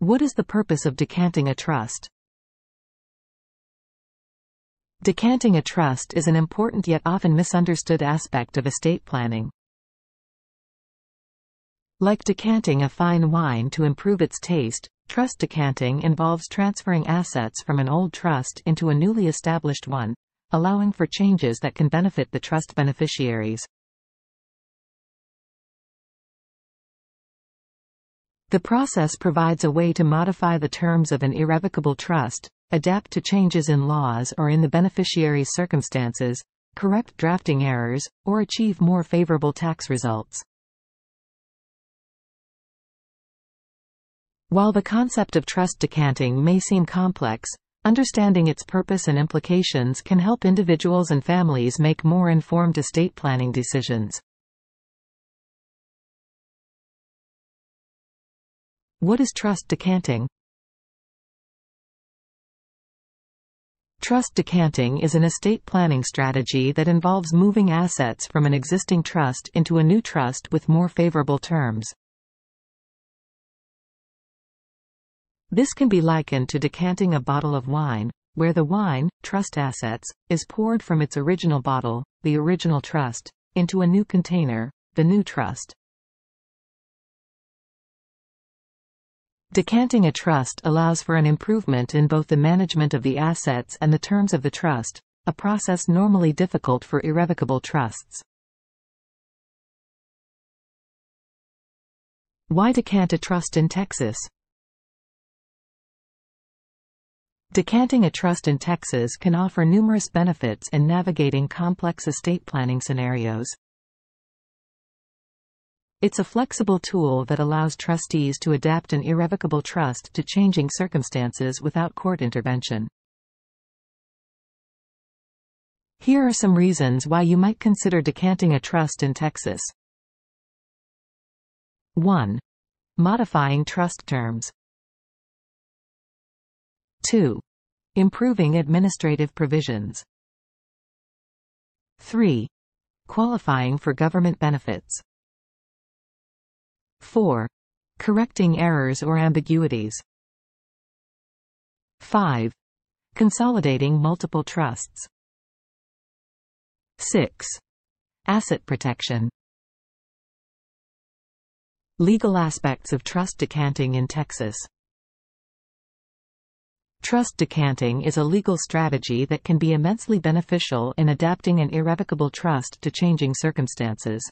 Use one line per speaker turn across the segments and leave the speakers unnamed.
What is the purpose of decanting a trust? Decanting a trust is an important yet often misunderstood aspect of estate planning. Like decanting a fine wine to improve its taste, trust decanting involves transferring assets from an old trust into a newly established one, allowing for changes that can benefit the trust beneficiaries. The process provides a way to modify the terms of an irrevocable trust, adapt to changes in laws or in the beneficiary's circumstances, correct drafting errors, or achieve more favorable tax results. While the concept of trust decanting may seem complex, understanding its purpose and implications can help individuals and families make more informed estate planning decisions. What is trust decanting? Trust decanting is an estate planning strategy that involves moving assets from an existing trust into a new trust with more favorable terms. This can be likened to decanting a bottle of wine, where the wine, trust assets, is poured from its original bottle, the original trust, into a new container, the new trust. Decanting a trust allows for an improvement in both the management of the assets and the terms of the trust, a process normally difficult for irrevocable trusts. Why decant a trust in Texas? Decanting a trust in Texas can offer numerous benefits in navigating complex estate planning scenarios. It's a flexible tool that allows trustees to adapt an irrevocable trust to changing circumstances without court intervention. Here are some reasons why you might consider decanting a trust in Texas. 1. Modifying trust terms. 2. Improving administrative provisions. 3. Qualifying for government benefits. 4. Correcting errors or ambiguities. 5. Consolidating multiple trusts. 6. Asset protection. Legal aspects of trust decanting in Texas. Trust decanting is a legal strategy that can be immensely beneficial in adapting an irrevocable trust to changing circumstances.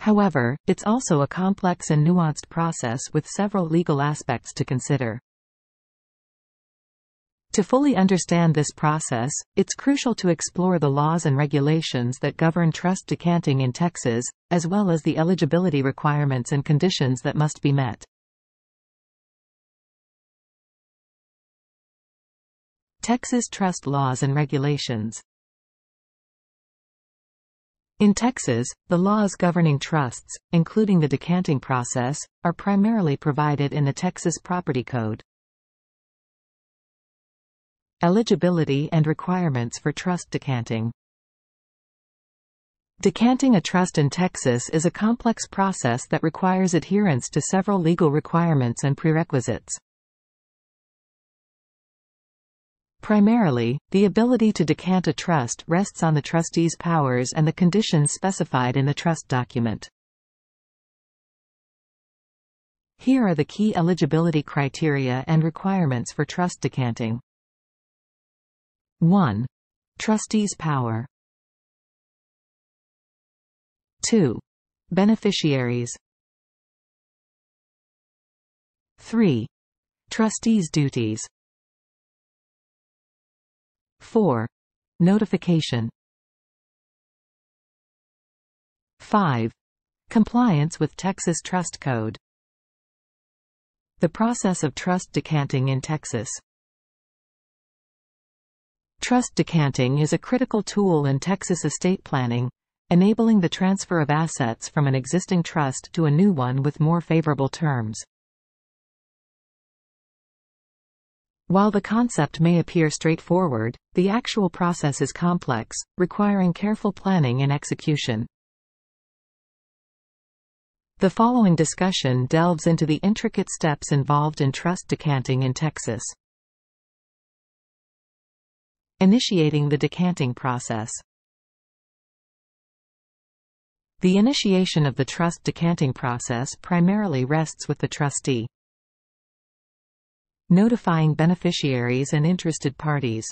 However, it's also a complex and nuanced process with several legal aspects to consider. To fully understand this process, it's crucial to explore the laws and regulations that govern trust decanting in Texas, as well as the eligibility requirements and conditions that must be met. Texas trust laws and regulations in Texas, the laws governing trusts, including the decanting process, are primarily provided in the Texas Property Code. Eligibility and requirements for trust decanting Decanting a trust in Texas is a complex process that requires adherence to several legal requirements and prerequisites. Primarily, the ability to decant a trust rests on the trustee's powers and the conditions specified in the trust document. Here are the key eligibility criteria and requirements for trust decanting. 1. Trustee's power. 2. Beneficiaries. 3. Trustee's duties. 4. Notification 5. Compliance with Texas Trust Code The process of trust decanting in Texas Trust decanting is a critical tool in Texas estate planning, enabling the transfer of assets from an existing trust to a new one with more favorable terms. While the concept may appear straightforward, the actual process is complex, requiring careful planning and execution. The following discussion delves into the intricate steps involved in trust decanting in Texas. Initiating the decanting process. The initiation of the trust decanting process primarily rests with the trustee. Notifying beneficiaries and interested parties.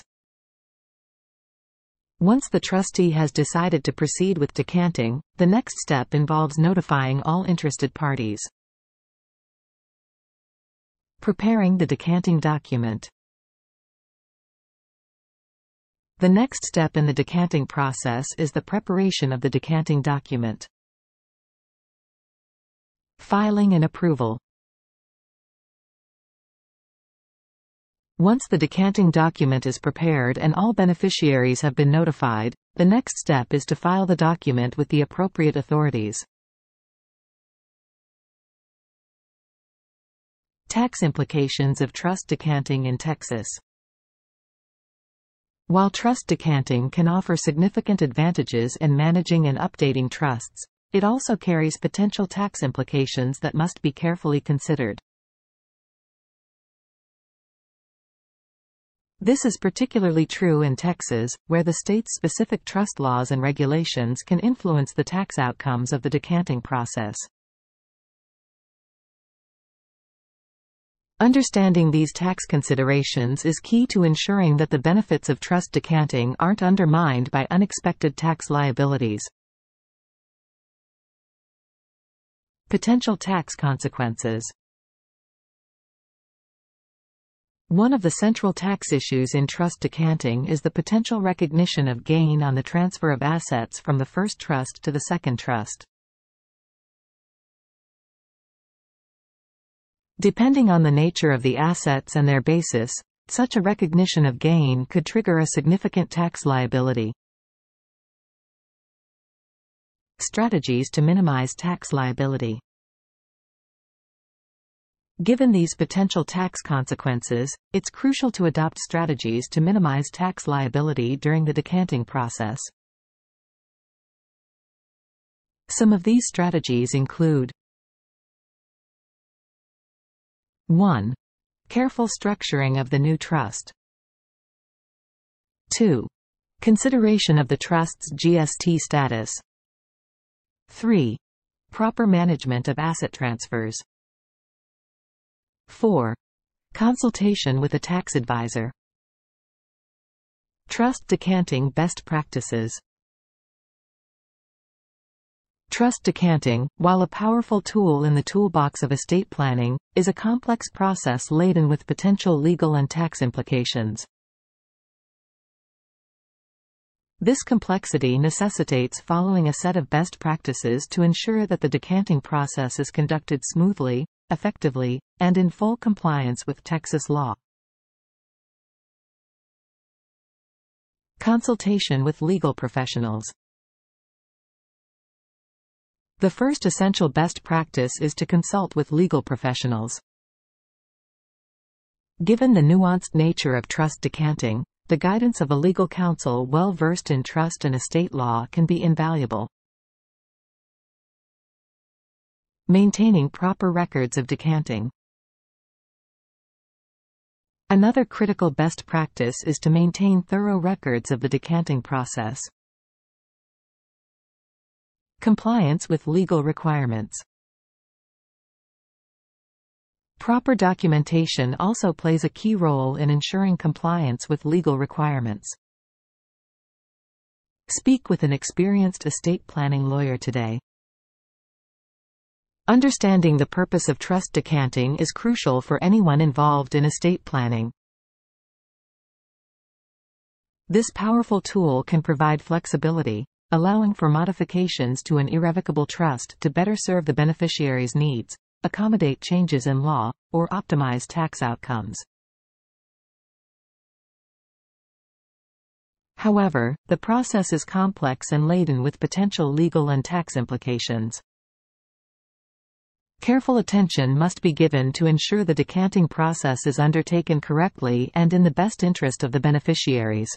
Once the trustee has decided to proceed with decanting, the next step involves notifying all interested parties. Preparing the decanting document. The next step in the decanting process is the preparation of the decanting document. Filing and approval. Once the decanting document is prepared and all beneficiaries have been notified, the next step is to file the document with the appropriate authorities. Tax implications of trust decanting in Texas While trust decanting can offer significant advantages in managing and updating trusts, it also carries potential tax implications that must be carefully considered. This is particularly true in Texas, where the state's specific trust laws and regulations can influence the tax outcomes of the decanting process. Understanding these tax considerations is key to ensuring that the benefits of trust decanting aren't undermined by unexpected tax liabilities. Potential tax consequences One of the central tax issues in trust decanting is the potential recognition of gain on the transfer of assets from the first trust to the second trust. Depending on the nature of the assets and their basis, such a recognition of gain could trigger a significant tax liability. Strategies to minimize tax liability Given these potential tax consequences, it's crucial to adopt strategies to minimize tax liability during the decanting process. Some of these strategies include 1. Careful structuring of the new trust. 2. Consideration of the trust's GST status. 3. Proper management of asset transfers. 4. Consultation with a tax advisor. Trust decanting best practices. Trust decanting, while a powerful tool in the toolbox of estate planning, is a complex process laden with potential legal and tax implications. This complexity necessitates following a set of best practices to ensure that the decanting process is conducted smoothly, effectively, and in full compliance with Texas law. Consultation with legal professionals. The first essential best practice is to consult with legal professionals. Given the nuanced nature of trust decanting, the guidance of a legal counsel well versed in trust and estate law can be invaluable. Maintaining proper records of decanting. Another critical best practice is to maintain thorough records of the decanting process. Compliance with legal requirements. Proper documentation also plays a key role in ensuring compliance with legal requirements. Speak with an experienced estate planning lawyer today. Understanding the purpose of trust decanting is crucial for anyone involved in estate planning. This powerful tool can provide flexibility, allowing for modifications to an irrevocable trust to better serve the beneficiary's needs, accommodate changes in law, or optimize tax outcomes. However, the process is complex and laden with potential legal and tax implications. Careful attention must be given to ensure the decanting process is undertaken correctly and in the best interest of the beneficiaries.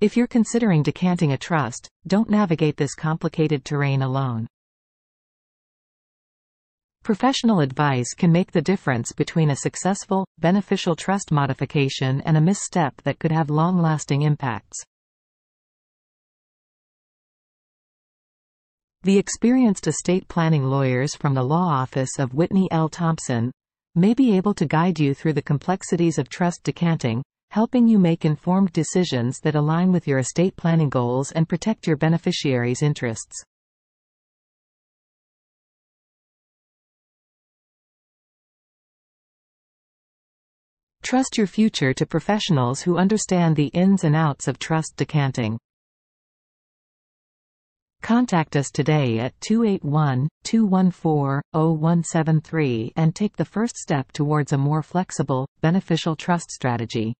If you're considering decanting a trust, don't navigate this complicated terrain alone. Professional advice can make the difference between a successful, beneficial trust modification and a misstep that could have long-lasting impacts. The experienced estate planning lawyers from the law office of Whitney L. Thompson may be able to guide you through the complexities of trust decanting, helping you make informed decisions that align with your estate planning goals and protect your beneficiaries' interests. Trust your future to professionals who understand the ins and outs of trust decanting. Contact us today at 281-214-0173 and take the first step towards a more flexible, beneficial trust strategy.